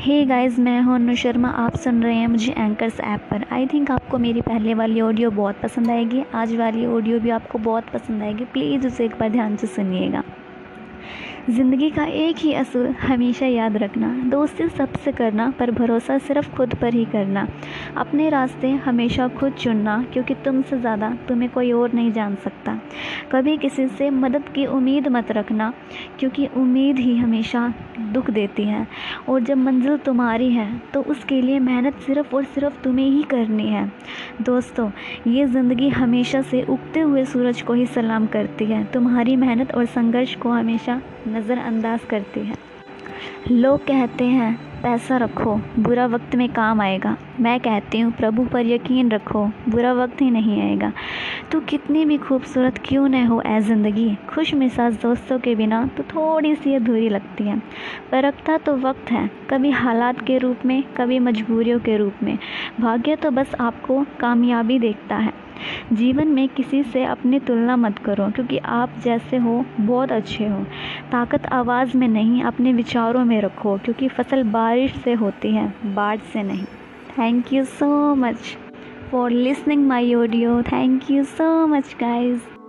Hey guys मैं हूँ अनु शर्मा। आप सुन रहे हैं मुझे एंकर्स ऐप पर। आई थिंक आपको मेरी पहले वाली ऑडियो बहुत पसंद आएगी। आज वाली ऑडियो भी आपको बहुत पसंद आएगी। प्लीज़ उसे एक बार ध्यान से सुनिएगा। ज़िंदगी का एक ही असूल, हमेशा याद रखना। दोस्ती सबसे करना, पर भरोसा सिर्फ़ खुद पर ही करना। अपने रास्ते हमेशा खुद चुनना, क्योंकि तुमसे ज़्यादा तुम्हें कोई और नहीं जान सकता। कभी किसी से मदद की उम्मीद मत रखना, क्योंकि उम्मीद ही हमेशा दुख देती है। और जब मंजिल तुम्हारी है तो उसके लिए मेहनत सिर्फ़ और सिर्फ़ तुम्हें ही करनी है। दोस्तों, ये ज़िंदगी हमेशा से उगते हुए सूरज को ही सलाम करती है। तुम्हारी मेहनत और संघर्ष को हमेशा नज़रअंदाज करती है। लोग कहते हैं पैसा रखो, बुरा वक्त में काम आएगा। मैं कहती हूँ, प्रभु पर यकीन रखो, बुरा वक्त ही नहीं आएगा। तो कितनी भी खूबसूरत क्यों न हो ए ज़िंदगी। खुश मिसाज दोस्तों के बिना तो थोड़ी सी अधूरी लगती है। पर रखता तो वक्त है, कभी हालात के रूप में, कभी मजबूरियों के रूप में। भाग्य तो बस आपको कामयाबी देखता है। जीवन में किसी से अपनी तुलना मत करो, क्योंकि आप जैसे हो, बहुत अच्छे हो। ताकत आवाज़ में नहीं, अपने विचारों में रखो, क्योंकि फ़सल बारिश से होती है, बाढ़ से नहीं। Thank you so much for listening my audio. Thank you so much guys.